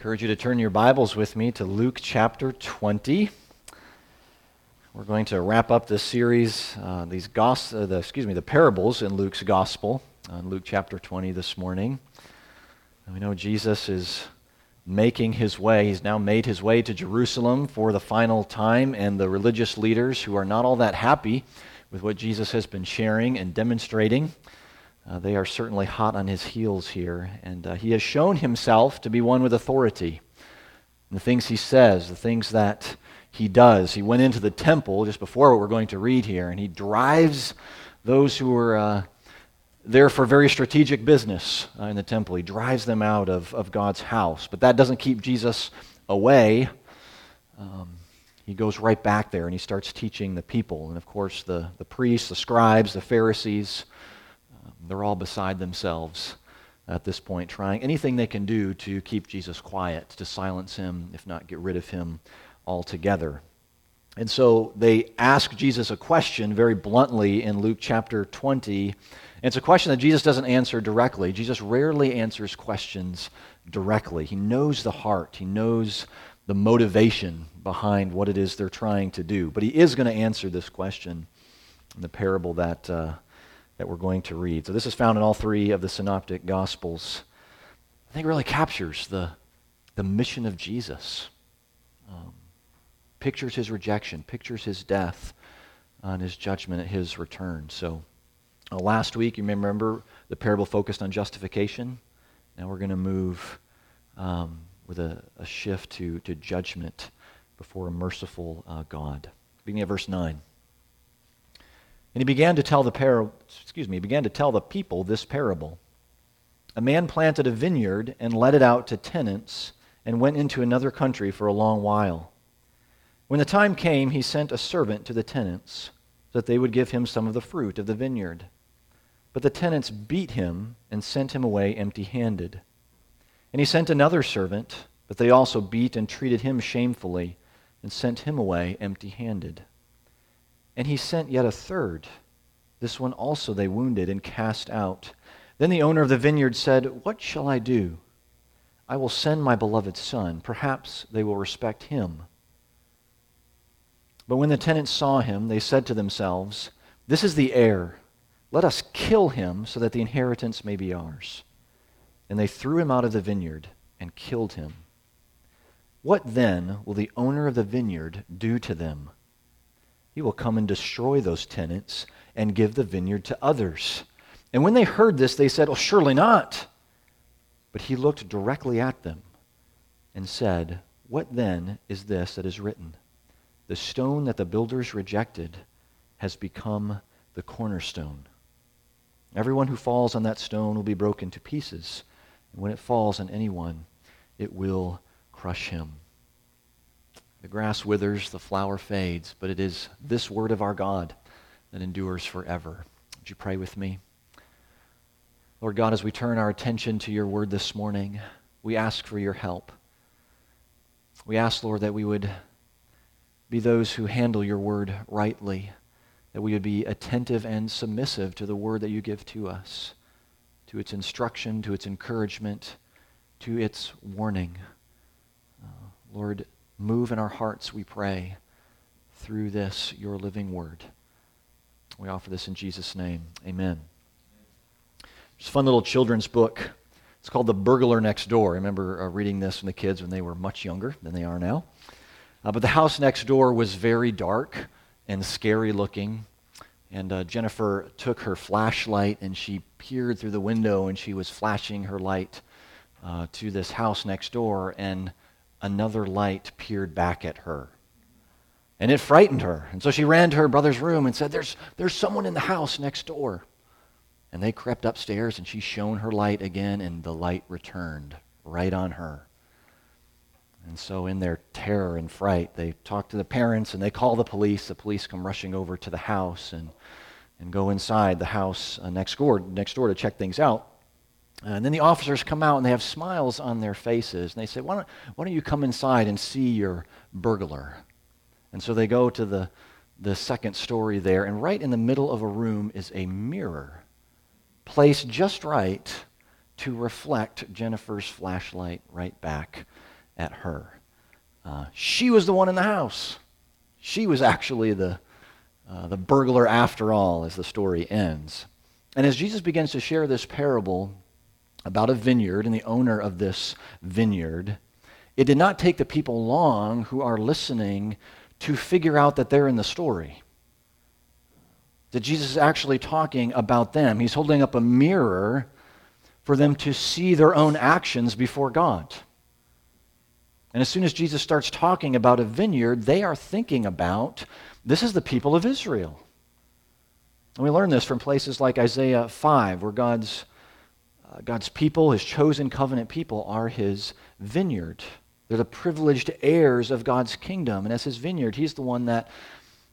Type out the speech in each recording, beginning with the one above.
encourage you to turn your Bibles with me to Luke chapter 20. We're going to wrap up this series, uh, these gos- uh, the, excuse me, the parables in Luke's gospel, on Luke chapter 20 this morning. And we know Jesus is making his way. He's now made his way to Jerusalem for the final time, and the religious leaders who are not all that happy with what Jesus has been sharing and demonstrating uh, they are certainly hot on his heels here, and uh, he has shown himself to be one with authority. the things he says, the things that he does. He went into the temple just before what we're going to read here, and he drives those who are uh, there for very strategic business uh, in the temple. He drives them out of, of God's house. But that doesn't keep Jesus away. Um, he goes right back there and he starts teaching the people. And of course, the, the priests, the scribes, the Pharisees, they're all beside themselves at this point, trying anything they can do to keep Jesus quiet, to silence him, if not get rid of him altogether. And so they ask Jesus a question very bluntly in Luke chapter 20. And it's a question that Jesus doesn't answer directly. Jesus rarely answers questions directly. He knows the heart, he knows the motivation behind what it is they're trying to do. But he is going to answer this question in the parable that. Uh, that we're going to read. So this is found in all three of the synoptic gospels. I think really captures the, the mission of Jesus. Um, pictures his rejection, pictures his death and his judgment at his return. So uh, last week, you may remember the parable focused on justification. Now we're going to move um, with a, a, shift to, to judgment before a merciful uh, God. Beginning at verse 9. And he began to tell the par- excuse me, began to tell the people this parable. A man planted a vineyard and let it out to tenants and went into another country for a long while. When the time came, he sent a servant to the tenants that they would give him some of the fruit of the vineyard. But the tenants beat him and sent him away empty handed. And he sent another servant, but they also beat and treated him shamefully and sent him away empty handed. And he sent yet a third. This one also they wounded and cast out. Then the owner of the vineyard said, What shall I do? I will send my beloved son. Perhaps they will respect him. But when the tenants saw him, they said to themselves, This is the heir. Let us kill him so that the inheritance may be ours. And they threw him out of the vineyard and killed him. What then will the owner of the vineyard do to them? He will come and destroy those tenants and give the vineyard to others. And when they heard this, they said, Oh, surely not. But he looked directly at them and said, What then is this that is written? The stone that the builders rejected has become the cornerstone. Everyone who falls on that stone will be broken to pieces. And when it falls on anyone, it will crush him. The grass withers, the flower fades, but it is this word of our God that endures forever. Would you pray with me? Lord God, as we turn our attention to your word this morning, we ask for your help. We ask, Lord, that we would be those who handle your word rightly, that we would be attentive and submissive to the word that you give to us, to its instruction, to its encouragement, to its warning. Uh, Lord, Move in our hearts, we pray, through this, your living word. We offer this in Jesus' name. Amen. It's a fun little children's book. It's called The Burglar Next Door. I remember uh, reading this from the kids when they were much younger than they are now. Uh, but the house next door was very dark and scary looking. And uh, Jennifer took her flashlight and she peered through the window and she was flashing her light uh, to this house next door. And another light peered back at her. And it frightened her. And so she ran to her brother's room and said, There's, there's someone in the house next door. And they crept upstairs and she shone her light again, and the light returned right on her. And so, in their terror and fright, they talk to the parents and they call the police. The police come rushing over to the house and, and go inside the house uh, next, door, next door to check things out. And then the officers come out and they have smiles on their faces. And they say, why don't, why don't you come inside and see your burglar? And so they go to the, the second story there. And right in the middle of a room is a mirror placed just right to reflect Jennifer's flashlight right back at her. Uh, she was the one in the house. She was actually the, uh, the burglar after all, as the story ends. And as Jesus begins to share this parable about a vineyard and the owner of this vineyard, it did not take the people long who are listening to figure out that they're in the story. That Jesus is actually talking about them. He's holding up a mirror for them to see their own actions before God. And as soon as Jesus starts talking about a vineyard, they are thinking about this is the people of Israel. And we learn this from places like Isaiah 5, where God's, uh, God's people, his chosen covenant people, are his vineyard. They're the privileged heirs of God's kingdom. And as his vineyard, he's the one that,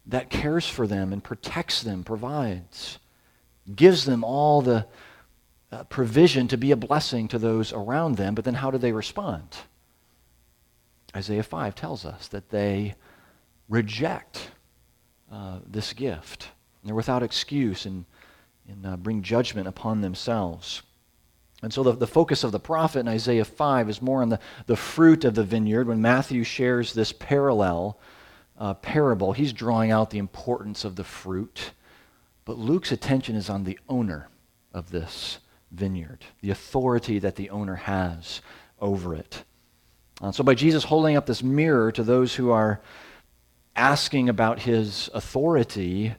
that cares for them and protects them, provides, gives them all the uh, provision to be a blessing to those around them. But then how do they respond? Isaiah 5 tells us that they reject uh, this gift. And they're without excuse and, and uh, bring judgment upon themselves. And so the, the focus of the prophet in Isaiah 5 is more on the, the fruit of the vineyard. When Matthew shares this parallel uh, parable, he's drawing out the importance of the fruit. But Luke's attention is on the owner of this vineyard, the authority that the owner has over it. Uh, so by Jesus holding up this mirror to those who are asking about his authority,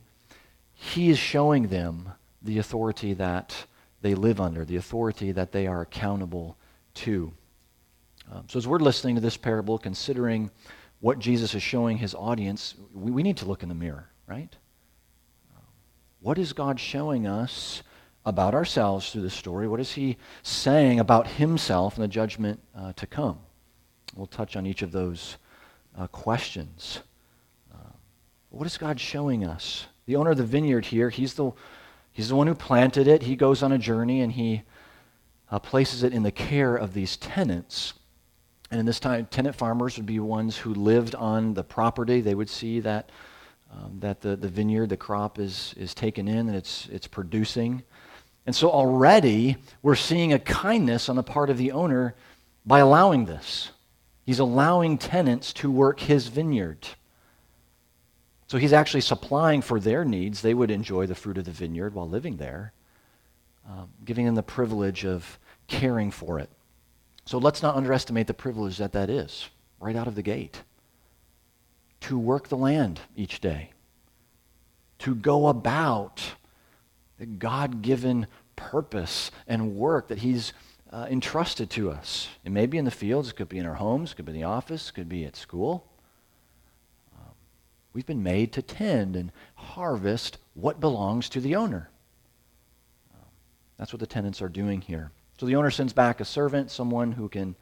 he is showing them the authority that they live under, the authority that they are accountable to. Um, so, as we're listening to this parable, considering what Jesus is showing his audience, we, we need to look in the mirror, right? Um, what is God showing us about ourselves through this story? What is he saying about himself and the judgment uh, to come? We'll touch on each of those uh, questions. Uh, what is God showing us? The owner of the vineyard here, he's the He's the one who planted it. He goes on a journey and he uh, places it in the care of these tenants. And in this time, tenant farmers would be ones who lived on the property. They would see that, um, that the, the vineyard, the crop is, is taken in and it's, it's producing. And so already we're seeing a kindness on the part of the owner by allowing this. He's allowing tenants to work his vineyard. So he's actually supplying for their needs. They would enjoy the fruit of the vineyard while living there, um, giving them the privilege of caring for it. So let's not underestimate the privilege that that is right out of the gate. To work the land each day, to go about the God given purpose and work that he's uh, entrusted to us. It may be in the fields, it could be in our homes, it could be in the office, it could be at school. We've been made to tend and harvest what belongs to the owner. That's what the tenants are doing here. So the owner sends back a servant, someone who can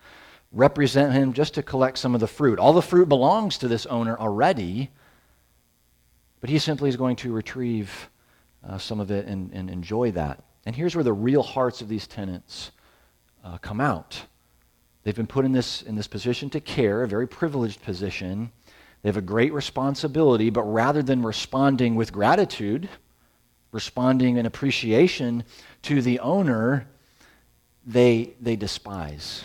represent him just to collect some of the fruit. All the fruit belongs to this owner already, but he simply is going to retrieve uh, some of it and, and, enjoy that. And here's where the real hearts of these tenants uh, come out. They've been put in this, in this position to care, a very privileged position, they have a great responsibility, but rather than responding with gratitude, responding in appreciation to the owner, they, they despise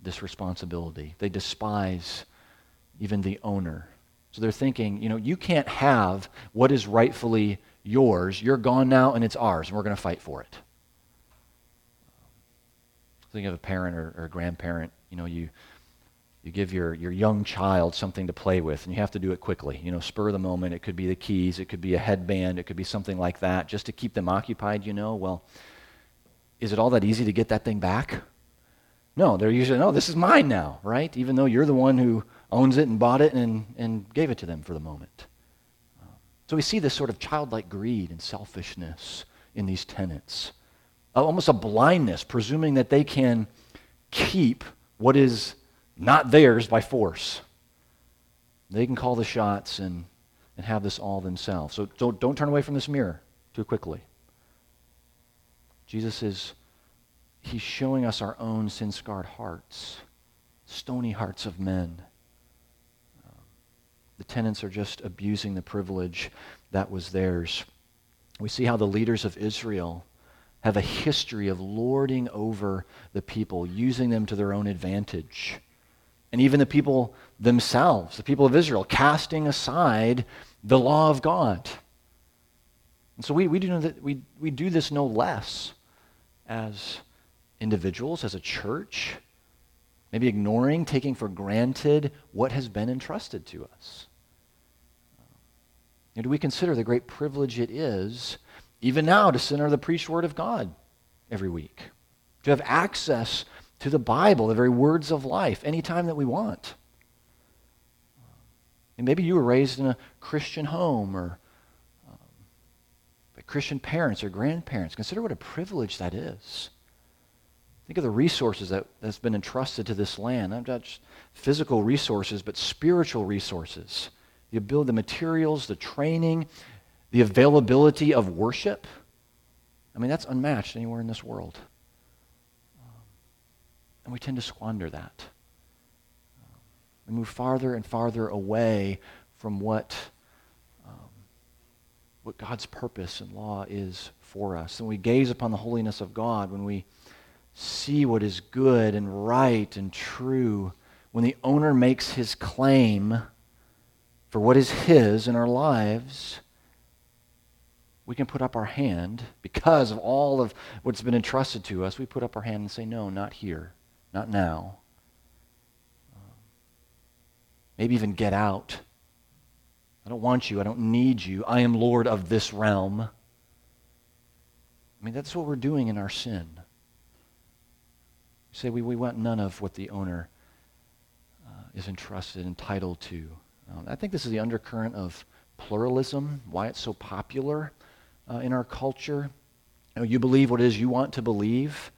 this responsibility. They despise even the owner. So they're thinking, you know, you can't have what is rightfully yours. You're gone now and it's ours, and we're going to fight for it. Think of a parent or, or a grandparent, you know, you you give your, your young child something to play with, and you have to do it quickly. You know, spur the moment. It could be the keys, it could be a headband, it could be something like that, just to keep them occupied, you know. Well, is it all that easy to get that thing back? No, they're usually, no, this is mine now, right? Even though you're the one who owns it and bought it and, and gave it to them for the moment. So we see this sort of childlike greed and selfishness in these tenants, almost a blindness, presuming that they can keep what is not theirs by force. They can call the shots and, and have this all themselves. So don't, don't turn away from this mirror too quickly. Jesus is, he's showing us our own sin scarred hearts, stony hearts of men. Uh, the tenants are just abusing the privilege that was theirs. We see how the leaders of Israel have a history of lording over the people, using them to their own advantage and even the people themselves, the people of Israel, casting aside the law of God. And so we, we, do, know that, we, we do this no less as individuals, as a church, maybe ignoring, taking for granted what has been entrusted to us. And do we consider the great privilege it is, even now, to under the preached word of God every week? To have access to the Bible, the very words of life, anytime that we want. And maybe you were raised in a Christian home or um, Christian parents or grandparents. Consider what a privilege that is. Think of the resources that, that's been entrusted to this land. Not just physical resources, but spiritual resources. The ability, the materials, the training, the availability of worship. I mean, that's unmatched anywhere in this world. And we tend to squander that. Um, we move farther and farther away from what, um, what God's purpose and law is for us. And we gaze upon the holiness of God when we see what is good and right and true, when the owner makes his claim for what is his in our lives, we can put up our hand because of all of what's been entrusted to us. We put up our hand and say, No, not here, not now. Maybe even get out. I don't want you. I don't need you. I am Lord of this realm. I mean, that's what we're doing in our sin. Say we, we want none of what the owner uh, is entrusted, entitled to. Um, I think this is the undercurrent of pluralism, why it's so popular uh, in our culture. You, know, you believe what it is you want to believe.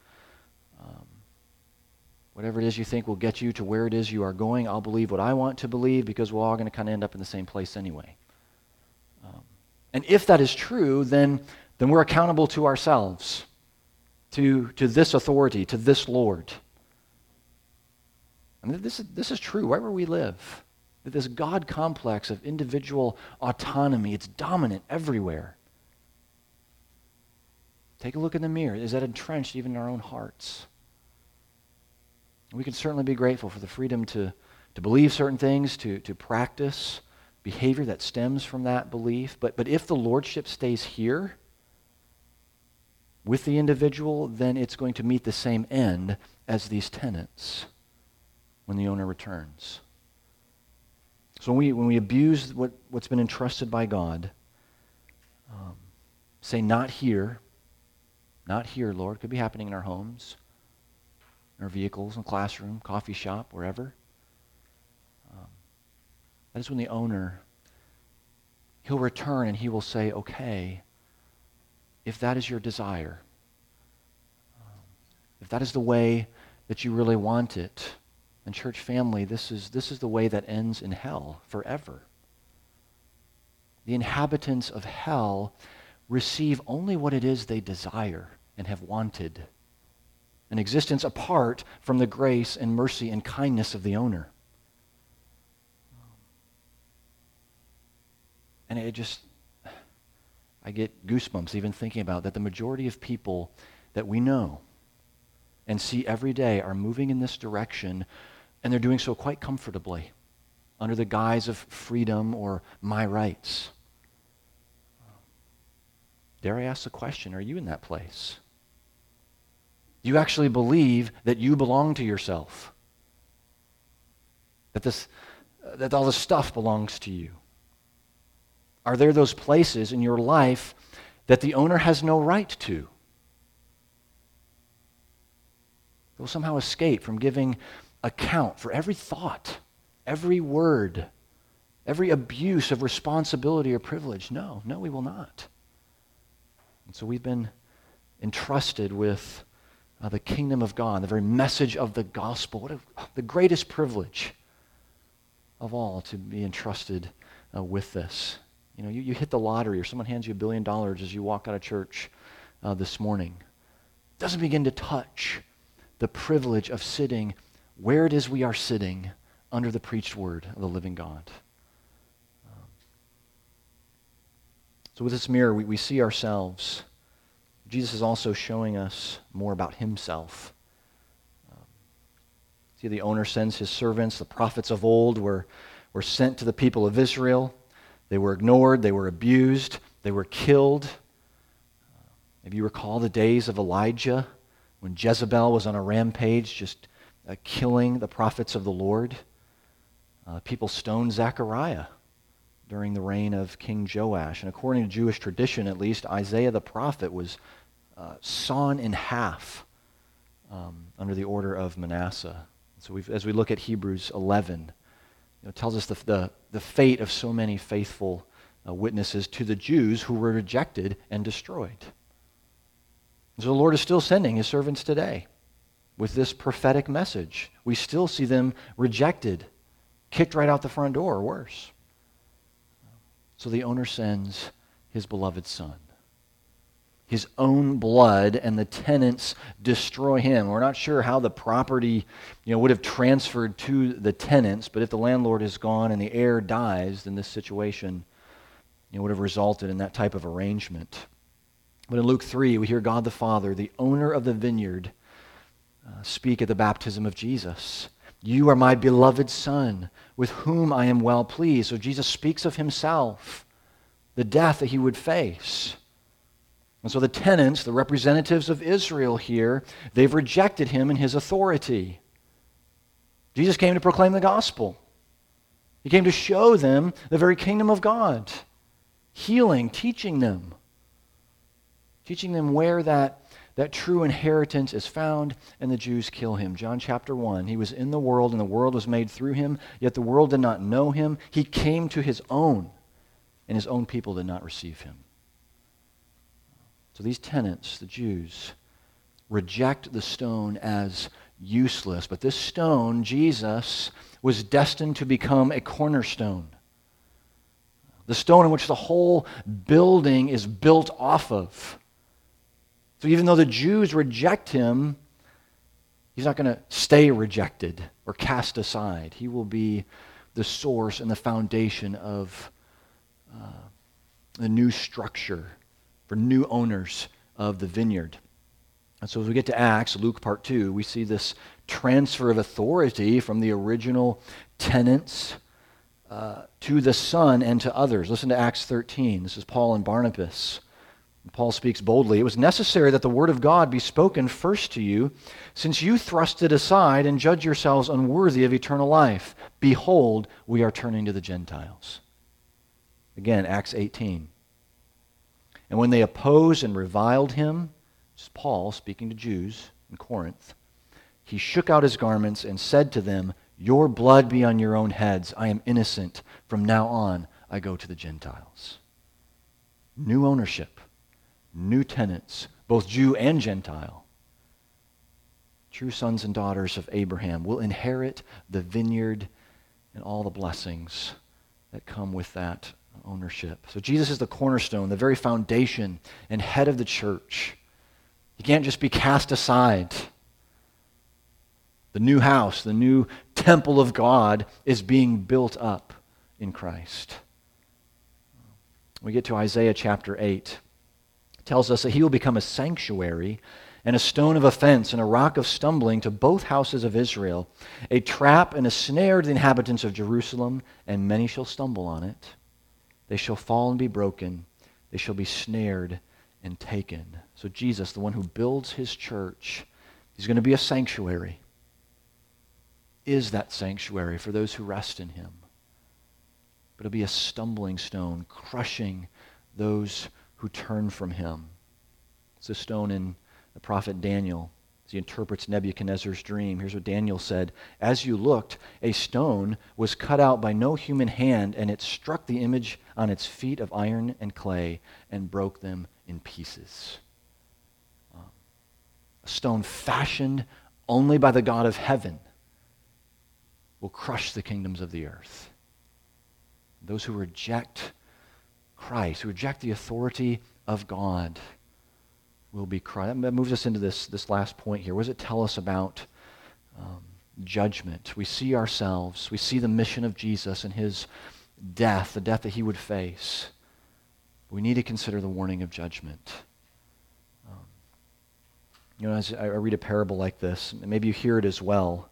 Whatever it is you think will get you to where it is you are going, I'll believe what I want to believe because we're all going to kind of end up in the same place anyway. Um, and if that is true, then, then we're accountable to ourselves to, to this authority, to this Lord. Mean, this, is, this is true wherever we live. That This God complex of individual autonomy, it's dominant everywhere. Take a look in the mirror. Is that entrenched even in our own hearts? We can certainly be grateful for the freedom to, to believe certain things, to, to practice behavior that stems from that belief. But, but if the lordship stays here, with the individual, then it's going to meet the same end as these tenants when the owner returns. So when we, when we abuse what, what's been entrusted by God, um, say, not here, not here, Lord, could be happening in our homes, in our vehicles, in classroom, coffee shop, wherever. Um, that is when the owner, he'll return and he will say, okay, if that is your desire, if that is the way that you really want it, and church family, this is, this is the way that ends in hell forever. The inhabitants of hell receive only what it is they desire and have wanted an existence apart from the grace and mercy and kindness of the owner. And it just, I get goosebumps even thinking about that the majority of people that we know and see every day are moving in this direction, and they're doing so quite comfortably under the guise of freedom or my rights. Dare I ask the question are you in that place? You actually believe that you belong to yourself? That, this, that all this stuff belongs to you? Are there those places in your life that the owner has no right to? They'll somehow escape from giving account for every thought, every word, every abuse of responsibility or privilege. No, no, we will not. And so we've been entrusted with uh, the kingdom of God, the very message of the gospel. What a, the greatest privilege of all to be entrusted uh, with this. You know, you, you hit the lottery or someone hands you a billion dollars as you walk out of church uh, this morning. It doesn't begin to touch the privilege of sitting where it is we are sitting under the preached word of the living God. Um, so, with this mirror, we, we see ourselves. Jesus is also showing us more about himself. Um, See, the owner sends his servants. The prophets of old were, were sent to the people of Israel. They were ignored, they were abused, they were killed. If you recall the days of Elijah when Jezebel was on a rampage just uh, killing the prophets of the Lord. Uh, people stoned Zechariah during the reign of King Joash. And according to Jewish tradition, at least, Isaiah the prophet was uh, sawn in half um, under the order of Manasseh. So as we look at Hebrews 11, you know, it tells us the, the, the, fate of so many faithful uh, witnesses to the Jews who were rejected and destroyed. So the Lord is still sending his servants today with this prophetic message. We still see them rejected, kicked right out the front door, or worse. So the owner sends his beloved son. His own blood and the tenants destroy him. We're not sure how the property you know, would have transferred to the tenants, but if the landlord is gone and the heir dies, then this situation you know, would have resulted in that type of arrangement. But in Luke 3, we hear God the Father, the owner of the vineyard, uh, speak at the baptism of Jesus. You are my beloved Son, with whom I am well pleased. So Jesus speaks of himself, the death that he would face. And so the tenants, the representatives of Israel here, they've rejected him and his authority. Jesus came to proclaim the gospel. He came to show them the very kingdom of God, healing, teaching them teaching them where that, that true inheritance is found, and the Jews kill him. John chapter 1. He was in the world, and the world was made through him, yet the world did not know him. He came to his own, and his own people did not receive him. So these tenants, the Jews, reject the stone as useless. But this stone, Jesus, was destined to become a cornerstone. The stone in which the whole building is built off of. So even though the Jews reject him, he's not going to stay rejected or cast aside. He will be the source and the foundation of uh, the new structure for new owners of the vineyard. And so as we get to Acts, Luke part 2, we see this transfer of authority from the original tenants uh, to the Son and to others. Listen to Acts 13. This is Paul and Barnabas. Paul speaks boldly. It was necessary that the word of God be spoken first to you, since you thrust it aside and judge yourselves unworthy of eternal life. Behold, we are turning to the Gentiles. Again, Acts 18. And when they opposed and reviled him, is Paul speaking to Jews in Corinth, he shook out his garments and said to them, Your blood be on your own heads. I am innocent. From now on, I go to the Gentiles. New ownership new tenants, both Jew and Gentile. True sons and daughters of Abraham will inherit the vineyard and all the blessings that come with that ownership. So Jesus is the cornerstone, the very foundation and head of the church. He can't just be cast aside. The new house, the new temple of God is being built up in Christ. We get to Isaiah chapter 8 tells us that he will become a sanctuary and a stone of offense and a rock of stumbling to both houses of Israel, a trap and a snare to the inhabitants of Jerusalem, and many shall stumble on it. They shall fall and be broken, they shall be snared and taken. So, Jesus, the one who builds his church, he's going to be a sanctuary. Is that sanctuary for those who rest in him? But it'll be a stumbling stone, crushing those who turn from him. It's a stone in the prophet Daniel as he interprets Nebuchadnezzar's dream. Here's what Daniel said As you looked, a stone was cut out by no human hand, and it struck the image on its feet of iron and clay and broke them in pieces. Um, a stone fashioned only by the God of heaven will crush the kingdoms of the earth. Those who reject Christ, who reject the authority of God, will be crushed. That moves us into this, this last point here. What does it tell us about um, judgment? We see ourselves, we see the mission of Jesus and his death, the death that he would face. We need to consider the warning of judgment. Um, you know, as I read a parable like this, maybe you hear it as well.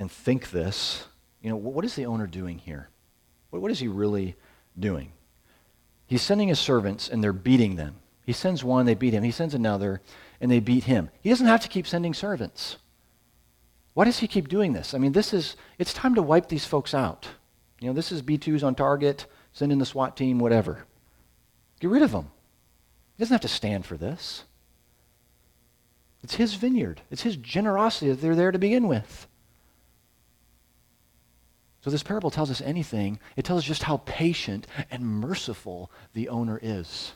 and think this, you know, what is the owner doing here? What is he really doing? He's sending his servants and they're beating them. He sends one, they beat him. He sends another, and they beat him. He doesn't have to keep sending servants. Why does he keep doing this? I mean, this is, it's time to wipe these folks out. You know, this is B2s on target, send in the SWAT team, whatever. Get rid of them. He doesn't have to stand for this. It's his vineyard, it's his generosity that they're there to begin with. So, this parable tells us anything, it tells us just how patient and merciful the owner is.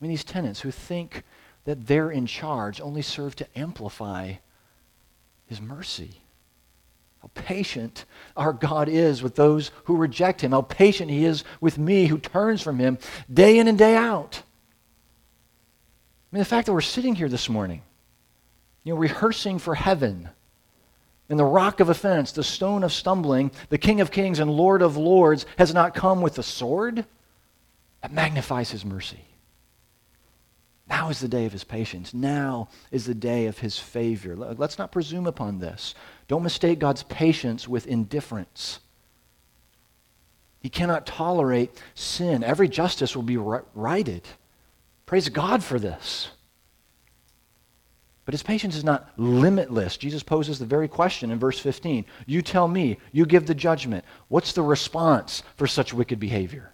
I mean, these tenants who think that they're in charge only serve to amplify his mercy. How patient our God is with those who reject him. How patient he is with me who turns from him day in and day out. I mean, the fact that we're sitting here this morning, you know, rehearsing for heaven, and the rock of offense, the stone of stumbling, the King of kings and Lord of lords has not come with the sword, that magnifies his mercy. Now is the day of his patience. Now is the day of his favor. Let's not presume upon this. Don't mistake God's patience with indifference. He cannot tolerate sin. Every justice will be righted. Praise God for this. But his patience is not limitless. Jesus poses the very question in verse 15 You tell me, you give the judgment. What's the response for such wicked behavior?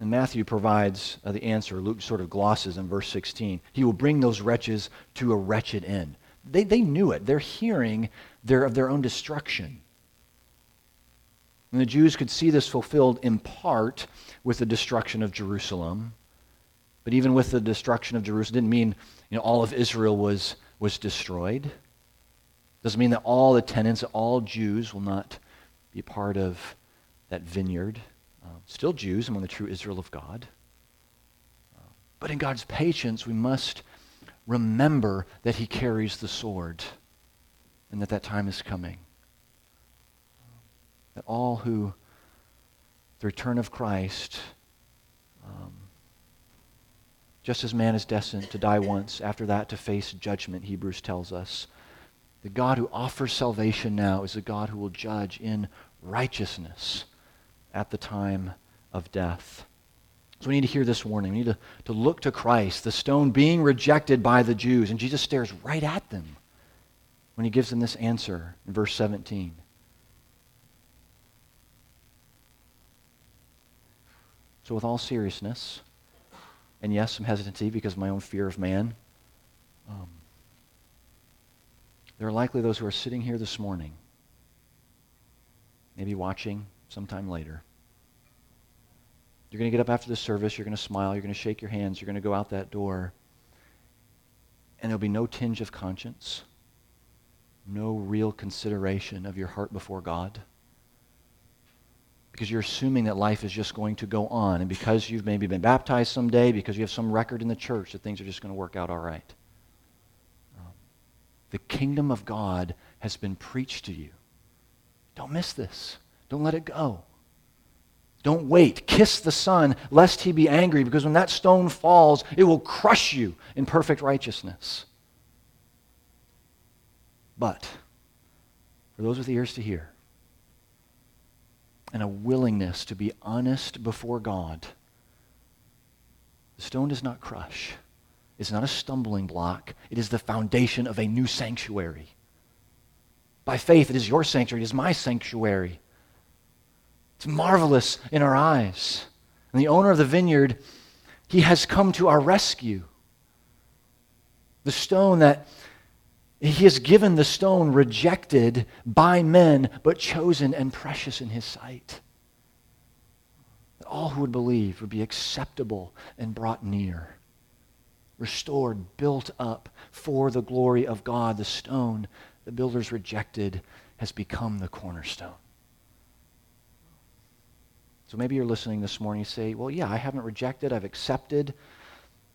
And Matthew provides uh, the answer. Luke sort of glosses in verse 16. He will bring those wretches to a wretched end. They, they knew it. They're hearing their, of their own destruction. And the Jews could see this fulfilled in part with the destruction of Jerusalem. But even with the destruction of Jerusalem, didn't mean you know, all of Israel was, was destroyed. Doesn't mean that all the tenants, all Jews will not be part of that vineyard still Jews among the true Israel of God. But in God's patience, we must remember that he carries the sword and that that time is coming. That all who, the return of Christ, um, just as man is destined to die once, after that to face judgment, Hebrews tells us, the God who offers salvation now is a God who will judge in righteousness at the time of death. So we need to hear this warning. We need to, to look to Christ, the stone being rejected by the Jews. And Jesus stares right at them when he gives them this answer in verse 17. So, with all seriousness, and yes, some hesitancy because of my own fear of man, um, there are likely those who are sitting here this morning, maybe watching sometime later. You're going to get up after the service, you're going to smile, you're going to shake your hands, you're going to go out that door, and there'll be no tinge of conscience, no real consideration of your heart before God. Because you're assuming that life is just going to go on, and because you've maybe been baptized someday, because you have some record in the church, that things are just going to work out all right. Um, the kingdom of God has been preached to you. Don't miss this. Don't let it go. Don't wait. Kiss the Son, lest he be angry, because when that stone falls, it will crush you in perfect righteousness. But for those with ears to hear and a willingness to be honest before God, the stone does not crush. It's not a stumbling block. It is the foundation of a new sanctuary. By faith, it is your sanctuary, it is my sanctuary. It's marvelous in our eyes. And the owner of the vineyard, he has come to our rescue. The stone that he has given the stone rejected by men, but chosen and precious in his sight. That all who would believe would be acceptable and brought near, restored, built up for the glory of God. The stone the builders rejected has become the cornerstone. So maybe you're listening this morning and say, well, yeah, I haven't rejected, I've accepted.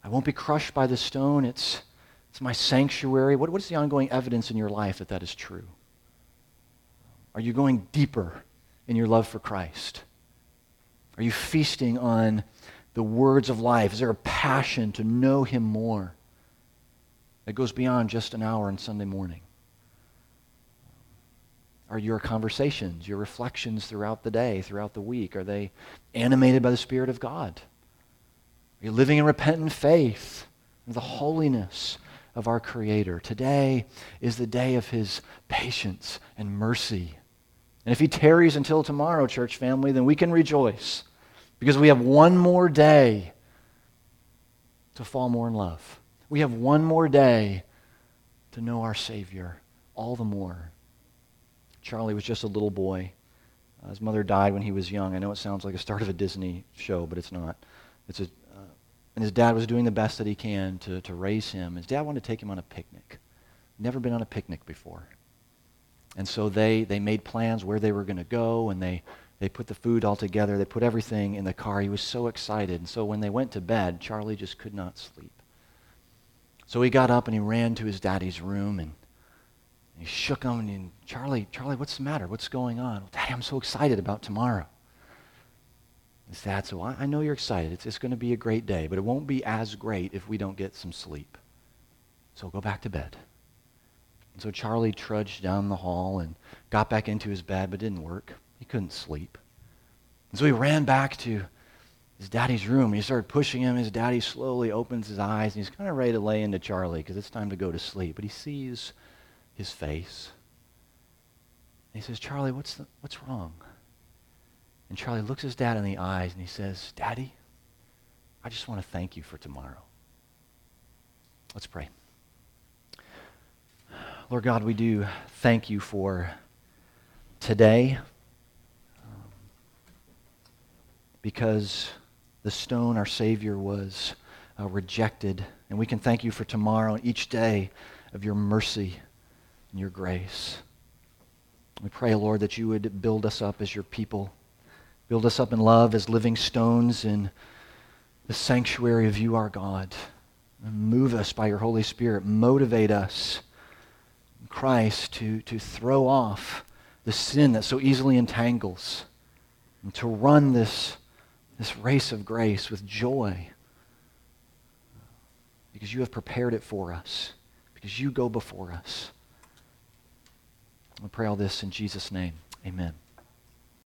I won't be crushed by the stone. It's, it's my sanctuary. What, what is the ongoing evidence in your life that that is true? Are you going deeper in your love for Christ? Are you feasting on the words of life? Is there a passion to know Him more? that goes beyond just an hour on Sunday morning? Are your conversations, your reflections throughout the day, throughout the week, are they animated by the Spirit of God? Are you living in repentant faith, and the holiness of our Creator? Today is the day of His patience and mercy. And if He tarries until tomorrow, church family, then we can rejoice because we have one more day to fall more in love. We have one more day to know our Savior all the more. Charlie was just a little boy. Uh, his mother died when he was young. I know it sounds like a start of a Disney show, but it's not. It's a, and his dad was doing the best that he can to, to raise him. His dad wanted to take him on a picnic. Never been on a picnic before. And so they, they made plans where they were going to go, and they, they put the food all together. They put everything in the car. He was so excited. And so when they went to bed, Charlie just could not sleep. So he got up and he ran to his daddy's room and he shook him and Charlie, Charlie, what's the matter? What's going on? Well, Daddy, I'm so excited about tomorrow. Dad said, well, I know you're excited. It's, it's going to be a great day, but it won't be as great if we don't get some sleep. So go back to bed. And so Charlie trudged down the hall and got back into his bed, but didn't work. He couldn't sleep. And so he ran back to his daddy's room. He started pushing him. His daddy slowly opens his eyes, and he's kind of ready to lay into Charlie because it's time to go to sleep. But he sees his face. And he says, Charlie, what's, the, what's wrong? And Charlie looks his dad in the eyes and he says, Daddy, I just want to thank you for tomorrow. Let's pray. Lord God, we do thank you for today because the stone, our Savior, was uh, rejected. And we can thank you for tomorrow and each day of your mercy and your grace. We pray, Lord, that you would build us up as your people, build us up in love as living stones in the sanctuary of you, our God. Move us by your Holy Spirit. Motivate us, Christ, to, to throw off the sin that so easily entangles and to run this, this race of grace with joy because you have prepared it for us, because you go before us. I pray all this in Jesus' name. Amen.